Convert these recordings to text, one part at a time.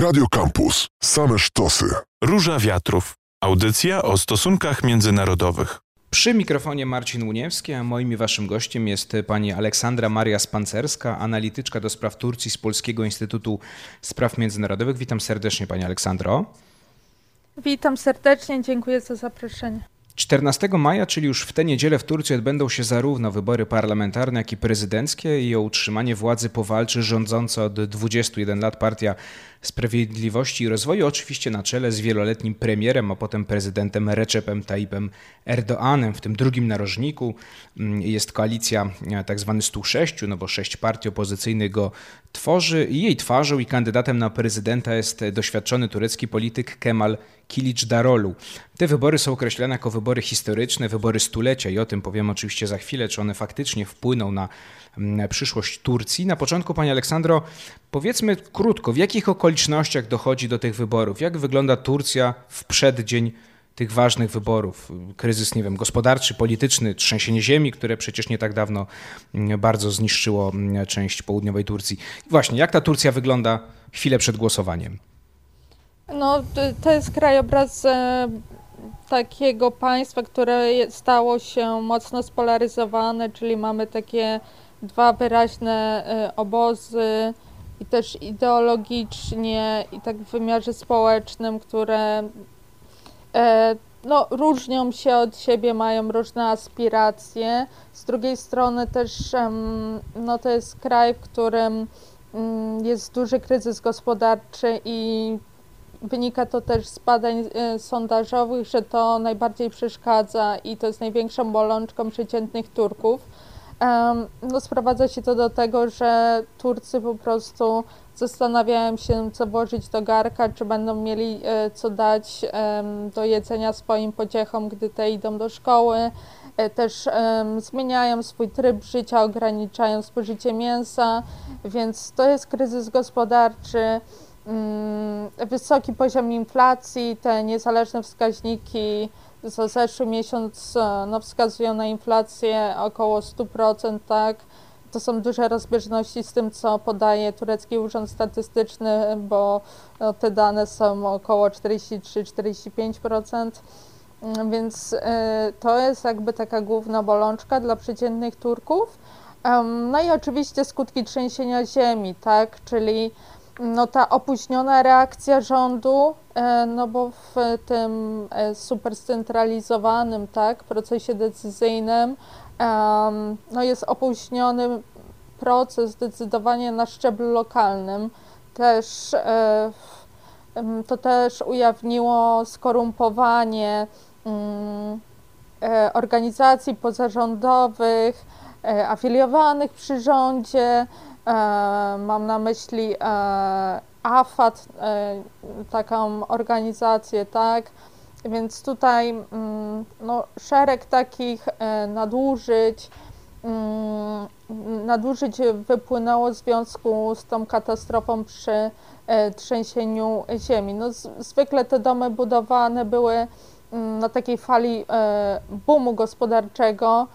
Radio Campus. Same sztosy. Róża Wiatrów. Audycja o stosunkach międzynarodowych. Przy mikrofonie Marcin Łuniewski, a moim i waszym gościem jest pani Aleksandra Maria Spancerska, analityczka do spraw Turcji z Polskiego Instytutu Spraw Międzynarodowych. Witam serdecznie pani Aleksandro. Witam serdecznie, dziękuję za zaproszenie. 14 maja, czyli już w tę niedzielę w Turcji odbędą się zarówno wybory parlamentarne, jak i prezydenckie i o utrzymanie władzy powalczy rządząca od 21 lat partia Sprawiedliwości i Rozwoju, oczywiście na czele z wieloletnim premierem, a potem prezydentem Recepem Tayyipem Erdoanem. W tym drugim narożniku mm, jest koalicja e, tak zwany 106, no bo sześć partii opozycyjnych go tworzy. Jej twarzą i kandydatem na prezydenta jest doświadczony turecki polityk Kemal Kilic Darolu. Te wybory są określane jako wybory historyczne, wybory stulecia i o tym powiem oczywiście za chwilę, czy one faktycznie wpłyną na mm, przyszłość Turcji. Na początku, Pani Aleksandro, powiedzmy krótko, w jakich okolicznościach dochodzi do tych wyborów? Jak wygląda Turcja w przeddzień tych ważnych wyborów? Kryzys, nie wiem, gospodarczy, polityczny, trzęsienie ziemi, które przecież nie tak dawno mm, bardzo zniszczyło mm, część południowej Turcji. Właśnie, jak ta Turcja wygląda chwilę przed głosowaniem? No, to jest krajobraz e, takiego państwa, które stało się mocno spolaryzowane, czyli mamy takie dwa wyraźne e, obozy i też ideologicznie i tak w wymiarze społecznym, które e, no, różnią się od siebie, mają różne aspiracje. Z drugiej strony też no, to jest kraj, w którym mm, jest duży kryzys gospodarczy i Wynika to też z badań e, sondażowych, że to najbardziej przeszkadza i to jest największą bolączką przeciętnych Turków. No, sprowadza się to do tego, że Turcy po prostu zastanawiają się, co włożyć do garka, czy będą mieli e, co dać do jedzenia swoim pociechom, gdy te idą do szkoły. E, też zmieniają swój tryb życia, ograniczają spożycie mięsa, więc to jest kryzys gospodarczy. Mm, wysoki poziom inflacji, te niezależne wskaźniki za zeszły miesiąc e, no, wskazują na inflację około 100%, tak. To są duże rozbieżności z tym, co podaje turecki urząd statystyczny, bo no, te dane są około 43-45%. Mm, więc y, to jest jakby taka główna bolączka dla przeciętnych Turków. Um, no i oczywiście skutki trzęsienia ziemi, tak, czyli no ta opóźniona reakcja rządu, e, no bo w tym e, super scentralizowanym tak, procesie decyzyjnym no jest opóźniony proces decydowania na szczeblu lokalnym. Też e, to też ujawniło skorumpowanie mm, organizacji pozarządowych, afiliowanych przy rządzie, mam na myśli e, AFAD, e, taką organizację, tak? Więc tutaj mm, no, szereg takich nadużyć, mm, nadużyć wypłynęło w związku z tą katastrofą przy trzęsieniu ziemi. No, zwykle te domy budowane były mm, na takiej fali boomu gospodarczego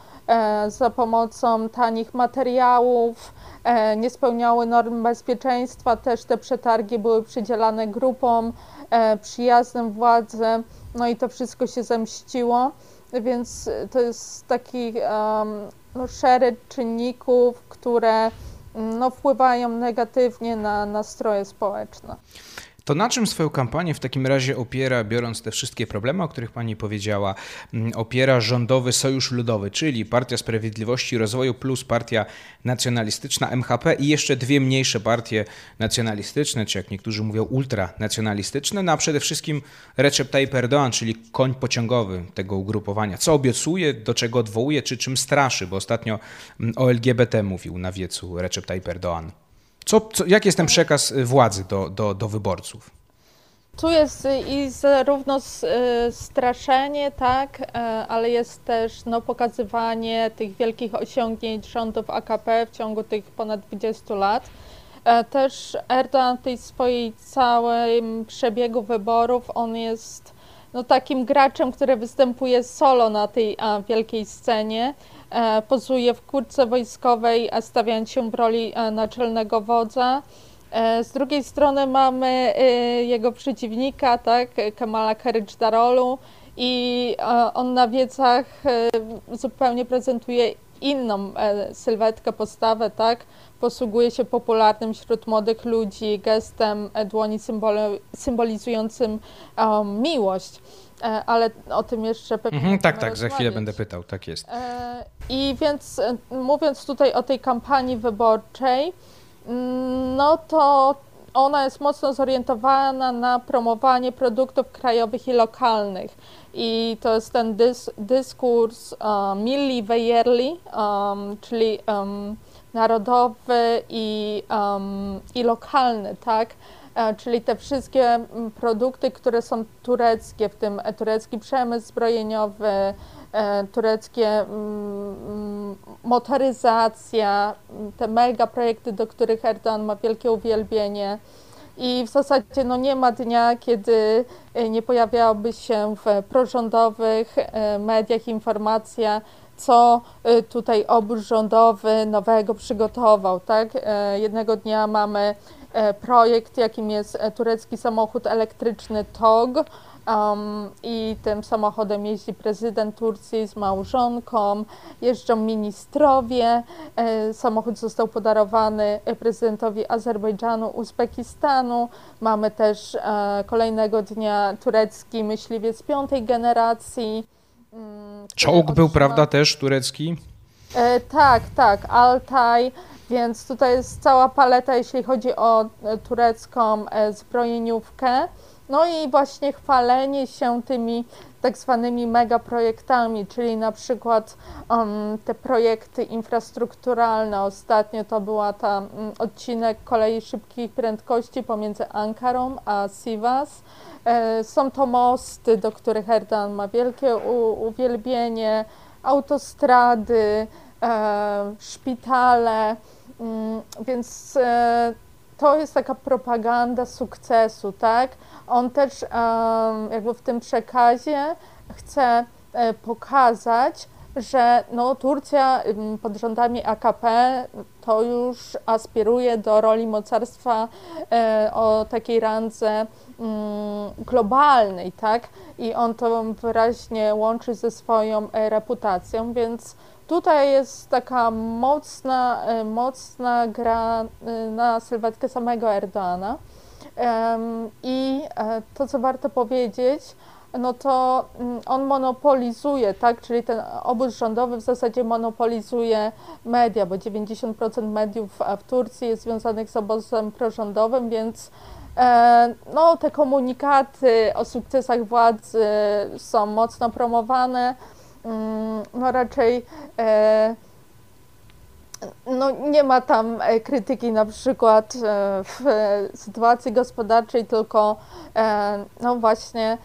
za pomocą tanich materiałów, E, nie spełniały norm bezpieczeństwa, też te przetargi były przydzielane grupom e, przyjaznym władzy, no i to wszystko się zemściło, więc to jest taki no, szereg czynników, które no, wpływają negatywnie na nastroje społeczne. To na czym swoją kampanię w takim razie opiera, biorąc te wszystkie problemy, o których pani powiedziała, mm, opiera rządowy Sojusz Ludowy, czyli Partia Sprawiedliwości i Rozwoju plus Partia Nacjonalistyczna MHP i jeszcze dwie mniejsze partie nacjonalistyczne, czy jak niektórzy mówią ultranacjonalistyczne, no a przede wszystkim Recep Tayyip Erdoğan, czyli koń pociągowy tego ugrupowania. Co obiecuje, do czego odwołuje, czy czym straszy, bo ostatnio mm, o LGBT mówił na wiecu Recep Tayyip Erdoğan. Co, co, jaki jest ten przekaz y, władzy do, do, do wyborców? Tu jest y, i zarówno y, straszenie, tak, ale jest też no, pokazywanie tych wielkich osiągnięć rządów AKP w ciągu tych ponad 20 lat. Też Erdogan w tej swojej całym przebiegu wyborów, on jest no, takim graczem, który występuje solo na tej a, wielkiej scenie. E, pozuje w kurce wojskowej, stawiając się w roli e, naczelnego wodza. E, z drugiej strony mamy e, jego przeciwnika, tak, Kamala Kılıçdaroğlu i on na wiecach zupełnie prezentuje inną sylwetkę, postawę, tak, posługuje się popularnym wśród młodych ludzi gestem dłoni symbolizującym miłość. E, ale o tym jeszcze pewnie. Mhm, tak, tak, za chwilę będę pytał, tak jest. E, I więc e, mówiąc tutaj o tej kampanii wyborczej, mm, no to ona jest mocno zorientowana na promowanie produktów krajowych i lokalnych. I to jest ten dys, dyskurs um, milli wejerli, um, czyli um, narodowy i, um, i lokalny, tak? E, czyli te wszystkie produkty, które są tureckie, w tym turecki przemysł zbrojeniowy, e, tureckie motoryzacja, te mega projekty, do których Erdogan ma wielkie uwielbienie. I w zasadzie no, nie ma dnia, kiedy e, nie pojawiałaby się w prorządowych mediach informacja, co tutaj obóz rządowy nowego przygotował. Tak? Jednego dnia mamy E, projekt, jakim jest e, turecki samochód elektryczny TOG. Um, I tym samochodem jeździ prezydent Turcji z małżonką, jeżdżą ministrowie. E, samochód został podarowany prezydentowi Azerbejdżanu, Uzbekistanu. Mamy też e, kolejnego dnia turecki myśliwiec piątej generacji. Czołg był, prawda, też turecki? E, tak, tak, Altaj. Więc tutaj jest cała paleta, jeśli chodzi o e, turecką e, zbrojeniówkę. No i właśnie chwalenie się tymi tak zwanymi megaprojektami, czyli na przykład um, te projekty infrastrukturalne. Ostatnio to była ta um, odcinek kolei szybkich prędkości pomiędzy Ankarą a Sivas. E, są to mosty, do których Erdogan ma wielkie u, uwielbienie, autostrady, e, szpitale. Mm, więc e, to jest taka propaganda sukcesu, tak? On też jakby w tym przekazie chce e, pokazać, że no, Turcja pod rządami AKP to już aspiruje do roli mocarstwa e, o takiej randze mm, globalnej, tak? I on to wyraźnie łączy ze swoją reputacją, więc Tutaj jest taka mocna, e, mocna gra e, na sylwetkę samego Erdogana. I e, to, co warto powiedzieć, no to mm, on monopolizuje, tak, czyli ten obóz rządowy w zasadzie monopolizuje media, bo 90% mediów w Turcji jest związanych z obozem prorządowym, więc no, te komunikaty o sukcesach władzy są mocno promowane. Mm, no raczej e, no nie ma tam e, krytyki na przykład e, w sytuacji gospodarczej, tylko no właśnie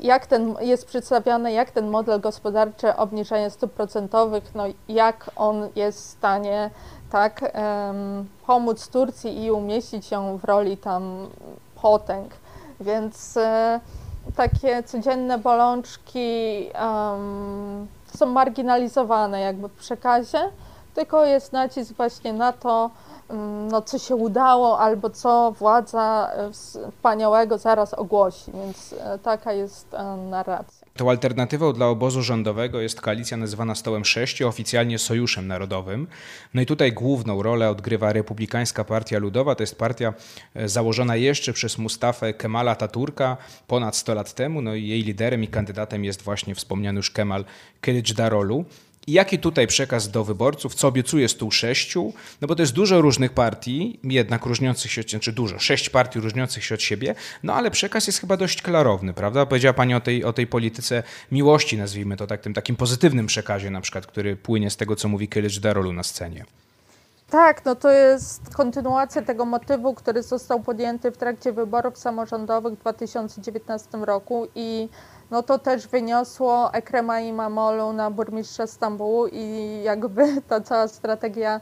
jak ten jest przedstawiany, jak ten model gospodarczy obniżania stóp procentowych, no jak on jest w stanie tak pomóc Turcji i umieścić ją w roli tam potęg. Więc takie codzienne bolączki um, są marginalizowane jakby w przekazie, tylko jest nacisk właśnie na to, um, no, co się udało albo co władza wspaniałego zaraz ogłosi, więc e, taka jest e, narracja. Tą alternatywą dla obozu rządowego jest koalicja nazywana Stołem 6, oficjalnie Sojuszem Narodowym. No i tutaj główną rolę odgrywa Republikańska Partia Ludowa. To jest partia e, założona jeszcze przez Mustafę Kemala Taturka ponad 100 lat temu. No i jej liderem i kandydatem jest właśnie wspomniany już Kemal Kılıçdaroğlu. I jaki tutaj przekaz do wyborców, co obiecuje stół sześciu? No bo to jest dużo różnych partii, jednak różniących się, znaczy dużo, sześć partii różniących się od siebie, no ale przekaz jest chyba dość klarowny, prawda? Powiedziała Pani o tej, o tej polityce miłości, nazwijmy to tak, tym takim pozytywnym przekazie na przykład, który płynie z tego, co mówi Kylicz Darolu na scenie. Tak, no to jest kontynuacja tego motywu, który został podjęty w trakcie wyborów samorządowych w 2019 roku i no to też wyniosło Ekrema Imamolu na burmistrza Stambułu i jakby ta cała strategia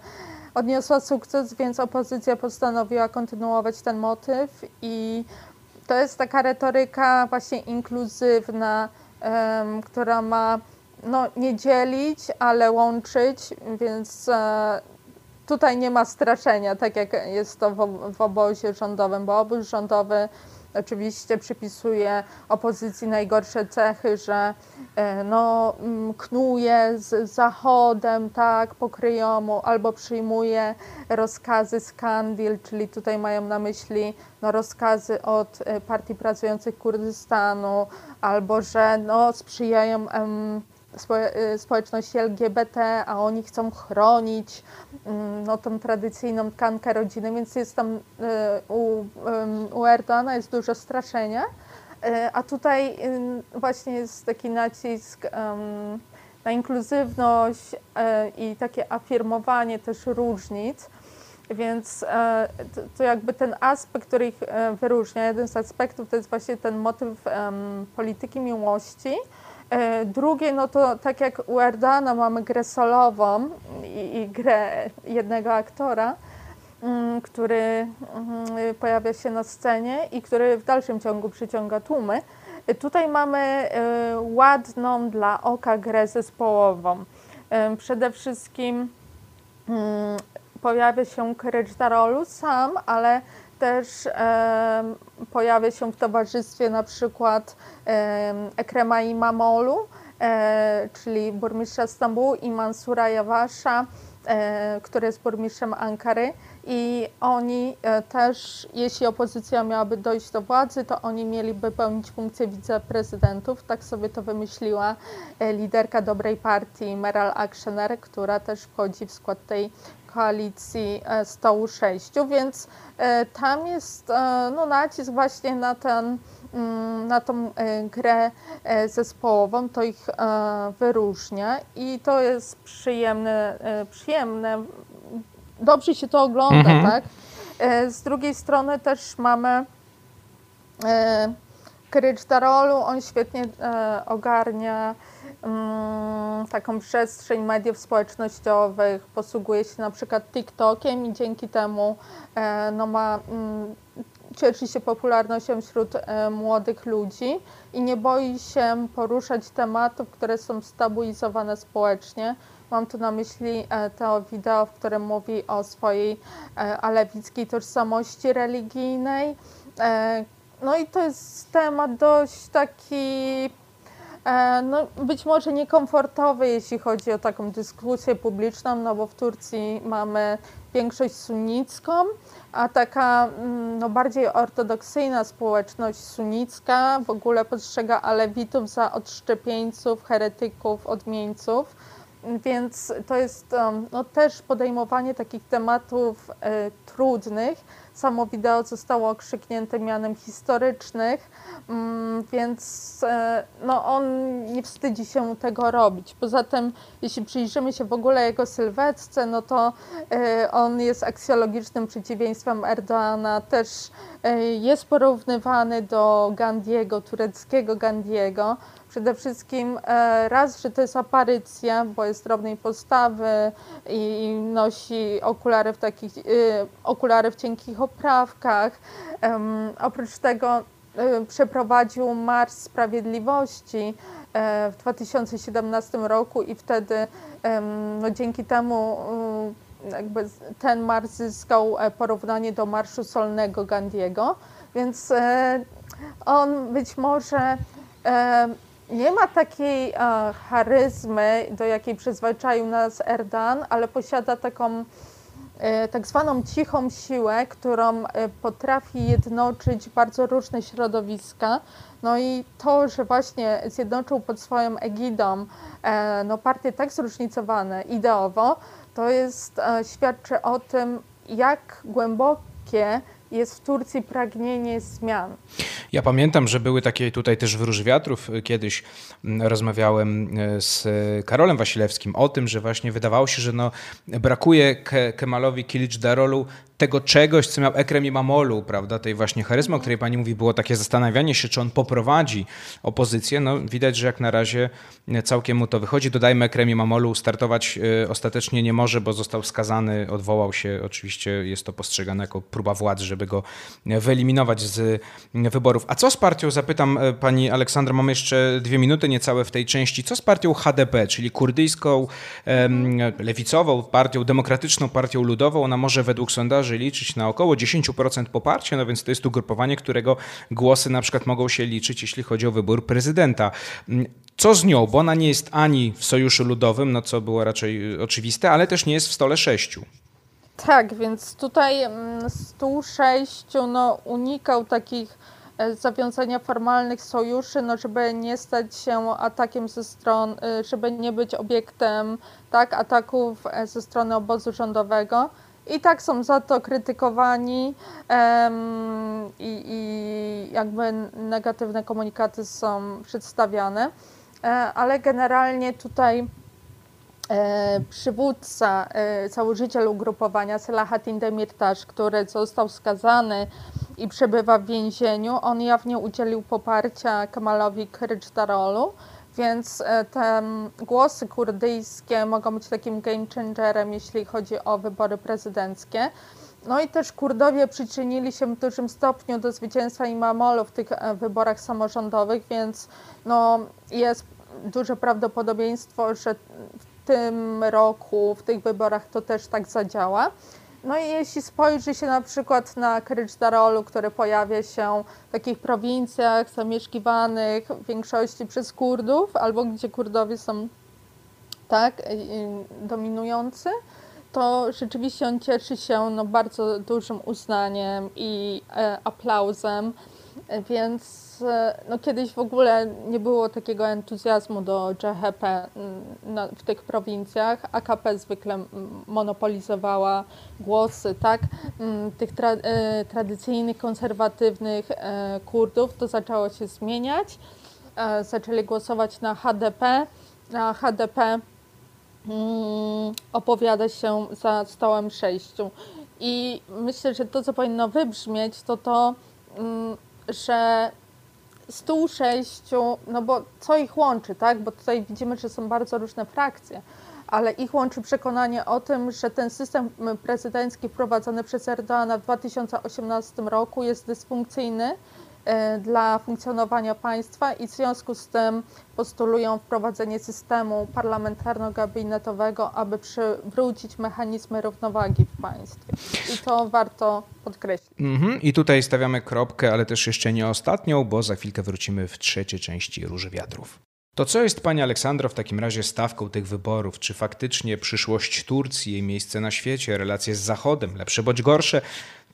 odniosła sukces, więc opozycja postanowiła kontynuować ten motyw i to jest taka retoryka właśnie inkluzywna, um, która ma no, nie dzielić, ale łączyć, więc e, tutaj nie ma straszenia, tak jak jest to w, w obozie rządowym, bo obóz rządowy oczywiście przypisuje opozycji najgorsze cechy, że e, no, mm, knuje z Zachodem, tak, pokryjomu, albo przyjmuje rozkazy z Kandil, czyli tutaj mają na myśli no, rozkazy od e, Partii Pracujących Kurdystanu, albo że no, sprzyjają Y, społeczności LGBT, a oni chcą chronić mm, no, tą tradycyjną tkankę rodziny, więc jest tam y, u, u Erdogana jest dużo straszenia, y, a tutaj właśnie jest taki nacisk na inkluzywność i takie afirmowanie też różnic. Więc to, jakby ten aspekt, który ich wyróżnia, jeden z aspektów to jest właśnie ten motyw polityki miłości, drugie, no to tak jak u Erdana mamy grę solową i, i grę jednego aktora, mm, który mm, pojawia się na scenie i który w dalszym ciągu przyciąga tłumy. E, tutaj mamy e, ładną dla oka grę zespołową. Przede wszystkim mm, pojawia się Kryczdarolu sam, ale też e, pojawia się w towarzystwie na przykład e, Ekrema Imamolu, e, czyli burmistrza Stambułu i Mansura Jawasza, e, który jest burmistrzem Ankary i oni e, też, jeśli opozycja miałaby dojść do władzy, to oni mieliby pełnić funkcję wiceprezydentów. Tak sobie to wymyśliła e, liderka dobrej partii Meral Akşener, która też wchodzi w skład tej koalicji stołu sześciu, więc E, tam jest e, no, nacisk właśnie na, ten, mm, na tą e, grę zespołową, to ich wyróżnia i to jest przyjemne, przyjemne. dobrze się to ogląda, mhm. tak? Z drugiej strony też mamy Krycz Darolu, on świetnie ogarnia taką przestrzeń mediów społecznościowych, posługuje się na przykład TikTokiem i dzięki temu e, no ma, mm, cieszy się popularnością wśród e, młodych ludzi i nie boi się poruszać tematów, które są stabilizowane społecznie. Mam tu na myśli e, to wideo, w którym mówi o swojej alewickiej tożsamości religijnej. No i to jest temat dość taki no, być może niekomfortowy, jeśli chodzi o taką dyskusję publiczną, no bo w Turcji mamy większość sunnicką, a taka mm, no, bardziej ortodoksyjna społeczność sunnicka w ogóle postrzega alewitów za odszczepieńców, heretyków, odmieńców. Więc to jest no, też podejmowanie takich tematów y, trudnych. Samo wideo zostało okrzyknięte mianem historycznych, mm, więc e, no, on nie wstydzi się tego robić. Poza tym, jeśli przyjrzymy się w ogóle jego sylwetce, no to e, on jest aksjologicznym przeciwieństwem Erdoana, też e, jest porównywany do Gandiego, tureckiego Gandiego. Przede wszystkim e, raz, że to jest aparycja, bo jest drobnej postawy i nosi okulary w takich, y, okulary w cienkich oprawkach. Oprócz tego y, przeprowadził Marsz Sprawiedliwości e, w 2017 roku i wtedy no, dzięki temu jakby ten marsz zyskał e, porównanie do Marszu Solnego Gandiego, więc on być może nie ma takiej e, charyzmy, do jakiej przyzwyczaił nas Erdan, ale posiada taką e, tak zwaną cichą siłę, którą e, potrafi jednoczyć bardzo różne środowiska. No i to, że właśnie zjednoczył pod swoją egidą e, no, partie tak zróżnicowane ideowo, to jest, e, świadczy o tym, jak głębokie jest w Turcji pragnienie zmian. Ja pamiętam, że były takie tutaj też wróż wiatrów. Kiedyś mm, rozmawiałem e, z Karolem Wasilewskim o tym, że właśnie wydawało się, że no brakuje Ke Kemalowi Kilicz Darolu tego czegoś, co miał Ekrem Mamolu, prawda, tej właśnie charyzmy, o której pani mówi, było takie zastanawianie się, czy on poprowadzi opozycję. No widać, że jak na razie całkiem mu to wychodzi. Dodajmy, Ekrem Mamolu startować ostatecznie nie może, bo został skazany, odwołał się. Oczywiście jest to postrzegane jako próba władzy, żeby żeby go wyeliminować z wyborów. A co z partią, zapytam pani Aleksandra, mam jeszcze dwie minuty niecałe w tej części, co z partią HDP, czyli kurdyjską, lewicową partią, demokratyczną partią ludową? Ona może według sondaży liczyć na około 10% poparcia, no więc to jest tu grupowanie, którego głosy na przykład mogą się liczyć, jeśli chodzi o wybór prezydenta. Co z nią? Bo ona nie jest ani w Sojuszu Ludowym, no co było raczej oczywiste, ale też nie jest w stole sześciu. Tak, więc tutaj stół sześciu no, unikał takich e, zawiązania formalnych sojuszy, no, żeby nie stać się atakiem ze strony, e, żeby nie być obiektem tak, ataków e, ze strony obozu rządowego. I tak są za to krytykowani um, i, i jakby negatywne komunikaty są przedstawiane. E, ale generalnie tutaj przywódca, e, założyciel ugrupowania Selahattin Demirtaş, który został skazany i przebywa w więzieniu, on jawnie udzielił poparcia Kemalowi Kılıçdaroğlu, więc te głosy kurdyjskie mogą być takim game changerem, jeśli chodzi o wybory prezydenckie. No i też Kurdowie przyczynili się w dużym stopniu do zwycięstwa Imamolu w tych wyborach samorządowych, więc no, jest duże prawdopodobieństwo, że w tym roku, w tych wyborach to też tak zadziała. No i jeśli spojrzy się na przykład na Kyryczdarolu, który pojawia się w takich prowincjach zamieszkiwanych w większości przez Kurdów, albo gdzie Kurdowie są tak dominujący, to rzeczywiście on cieszy się no, bardzo dużym uznaniem i e, aplauzem, więc no kiedyś w ogóle nie było takiego entuzjazmu do JHP mm, w tych prowincjach. AKP zwykle monopolizowała głosy tak, mm, tych tra e, tradycyjnych, konserwatywnych e, Kurdów. To zaczęło się zmieniać. E, zaczęli głosować na HDP. Na HDP mm, opowiada się za stołem sześciu. I myślę, że to, co powinno wybrzmieć, to to, że stół sześciu, no bo co ich łączy, tak? Bo tutaj widzimy, że są bardzo różne frakcje, ale ich łączy przekonanie o tym, że ten system prezydencki wprowadzony przez Erdoana w 2018 roku jest dysfunkcyjny dla funkcjonowania państwa i w związku z tym postulują wprowadzenie systemu parlamentarno-gabinetowego, aby przywrócić mechanizmy równowagi w państwie. I to warto podkreślić. Mhm. I tutaj stawiamy kropkę, ale też jeszcze nie ostatnią, bo za chwilkę wrócimy w trzeciej części Róży Wiatrów. To co jest, Pani Aleksandro, w takim razie stawką tych wyborów? Czy faktycznie przyszłość Turcji, jej miejsce na świecie, relacje z Zachodem, lepsze bądź gorsze,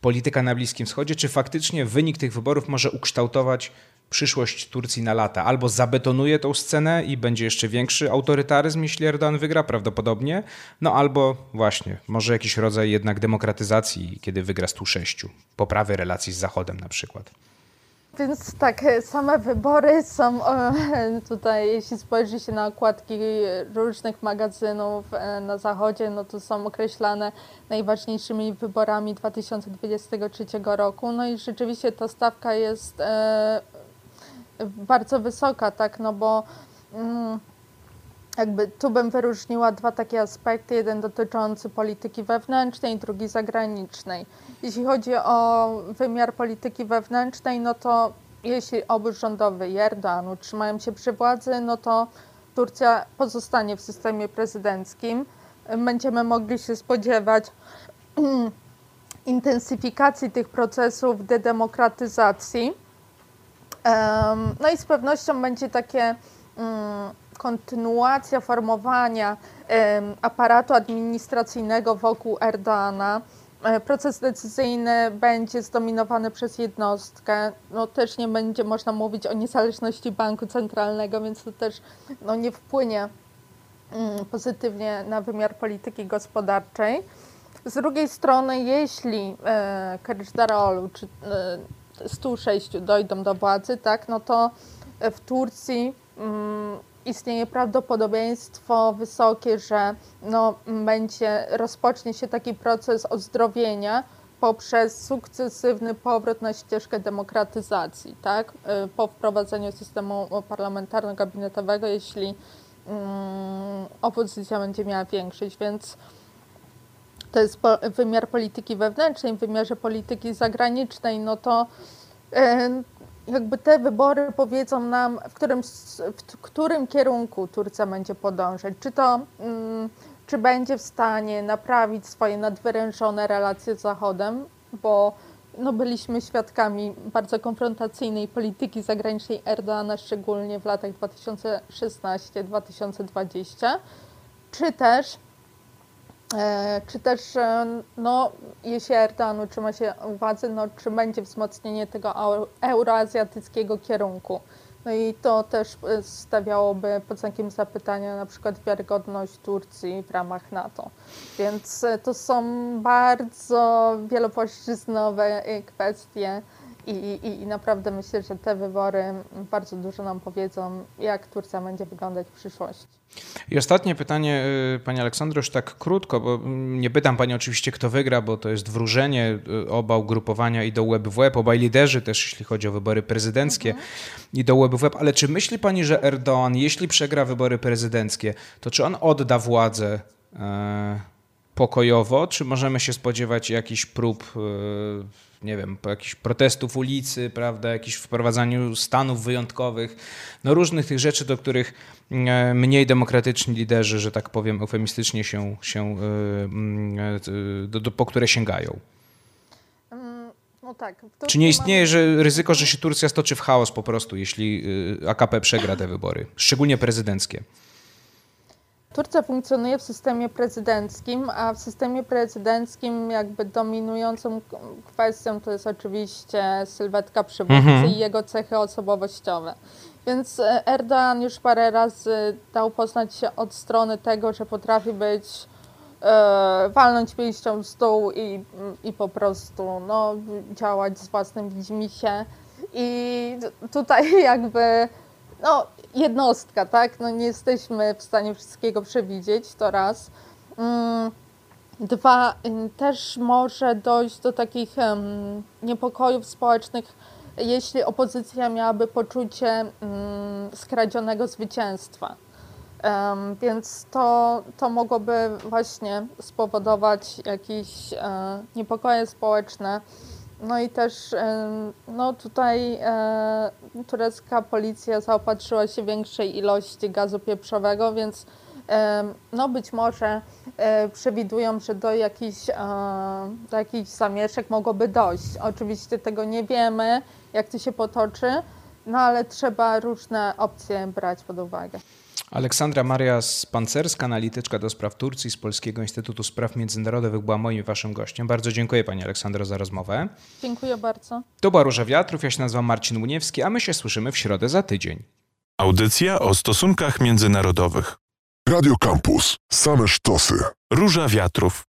polityka na Bliskim Wschodzie, czy faktycznie wynik tych wyborów może ukształtować przyszłość Turcji na lata. Albo zabetonuje tą scenę i będzie jeszcze większy autorytaryzm, jeśli Erdogan wygra, prawdopodobnie, no albo właśnie, może jakiś rodzaj jednak demokratyzacji, kiedy wygra 106, poprawy relacji z Zachodem na przykład. Więc tak, same wybory są tutaj, jeśli spojrzy się na okładki różnych magazynów e, na zachodzie, no to są określane najważniejszymi wyborami 2023 roku. No i rzeczywiście ta stawka jest e, bardzo wysoka, tak, no bo mm, jakby tu bym wyróżniła dwa takie aspekty, jeden dotyczący polityki wewnętrznej, drugi zagranicznej. Jeśli chodzi o wymiar polityki wewnętrznej, no to jeśli obóz rządowy i Erdogan utrzymają się przy władzy, no to Turcja pozostanie w systemie prezydenckim. Będziemy mogli się spodziewać intensyfikacji tych procesów dedemokratyzacji no i z pewnością będzie takie mm, kontynuacja formowania aparatu administracyjnego wokół Erdoana. E, proces decyzyjny będzie zdominowany przez jednostkę. No, też nie będzie można mówić o niezależności banku centralnego, więc to też no, nie wpłynie mm, pozytywnie na wymiar polityki gospodarczej. Z drugiej strony, jeśli e, czy e, 106 dojdą do władzy, tak, no to w Turcji mm, istnieje prawdopodobieństwo wysokie, że no, będzie, rozpocznie się taki proces ozdrowienia poprzez sukcesywny powrót na ścieżkę demokratyzacji, tak? Y, po wprowadzeniu systemu parlamentarno-gabinetowego, jeśli mm, opozycja będzie miała większość, więc to jest po, wymiar polityki wewnętrznej, w wymiarze polityki zagranicznej, no to e, jakby te wybory powiedzą nam, w którym, w którym kierunku Turcja będzie podążać. Czy to, mm, czy będzie w stanie naprawić swoje nadwyrężone relacje z Zachodem, bo no, byliśmy świadkami bardzo konfrontacyjnej polityki zagranicznej Erdoana, szczególnie w latach 2016-2020, czy też czy też, e, no, jeśli Erdogan utrzyma się władzy, no, czy będzie wzmocnienie tego euroazjatyckiego kierunku. No i to też e, stawiałoby pod znakiem zapytania na przykład wiarygodność Turcji w ramach NATO. Więc to są bardzo wielopłaszczyznowe kwestie. I, i, I naprawdę myślę, że te wybory bardzo dużo nam powiedzą, jak Turcja będzie wyglądać w przyszłości. I ostatnie pytanie, y, Pani Aleksandro, już tak krótko, bo nie pytam Pani oczywiście, kto wygra, bo to jest wróżenie. Y, oba ugrupowania idą łeb w łeb, obaj liderzy też, jeśli chodzi o wybory prezydenckie, mhm. idą łeb w łeb. Ale czy myśli Pani, że Erdoğan, jeśli przegra wybory prezydenckie, to czy on odda władzę e, pokojowo, czy możemy się spodziewać jakichś prób nie wiem, po jakichś protestów ulicy, prawda, jakichś wprowadzaniu stanów wyjątkowych, no różnych tych rzeczy, do których e, mniej demokratyczni liderzy, że tak powiem eufemistycznie się, się e, e, do, do, po które sięgają. Mm, no tak. Czy nie istnieje że ryzyko, że się Turcja stoczy w chaos po prostu, jeśli AKP przegra te wybory, szczególnie prezydenckie? Turcja funkcjonuje w systemie prezydenckim, a w systemie prezydenckim jakby dominującą kwestią to jest oczywiście sylwetka przywódcy mhm. i jego cechy osobowościowe. Więc e, Erdogan już parę razy dał poznać się od strony tego, że potrafi być e, walnąć pięścią w stół i, i po prostu no, działać z własnym widzimisię. I tutaj jakby no, jednostka, tak? No nie jesteśmy w stanie wszystkiego przewidzieć, to raz. Mm, dwa, też może dojść do takich niepokojów społecznych, jeśli opozycja miałaby poczucie um, skradzionego zwycięstwa. Więc to, to mogłoby właśnie spowodować jakieś uh, niepokoje społeczne. No i też no tutaj e, turecka policja zaopatrzyła się większej ilości gazu pieprzowego, więc no być może e, przewidują, że do jakichś, e, do jakichś zamieszek mogłoby dojść. Oczywiście tego nie wiemy, jak to się potoczy, no ale trzeba różne opcje brać pod uwagę. Aleksandra Maria Spancerska, analityczka do spraw Turcji z Polskiego Instytutu Spraw Międzynarodowych była moim waszym gościem. Bardzo dziękuję Pani Aleksandro za rozmowę. Dziękuję bardzo. To była Róża Wiatrów, ja się nazywam Marcin Muniewski, a my się słyszymy w środę za tydzień. Audycja o stosunkach międzynarodowych. Radio Campus. Same sztosy. Róża Wiatrów.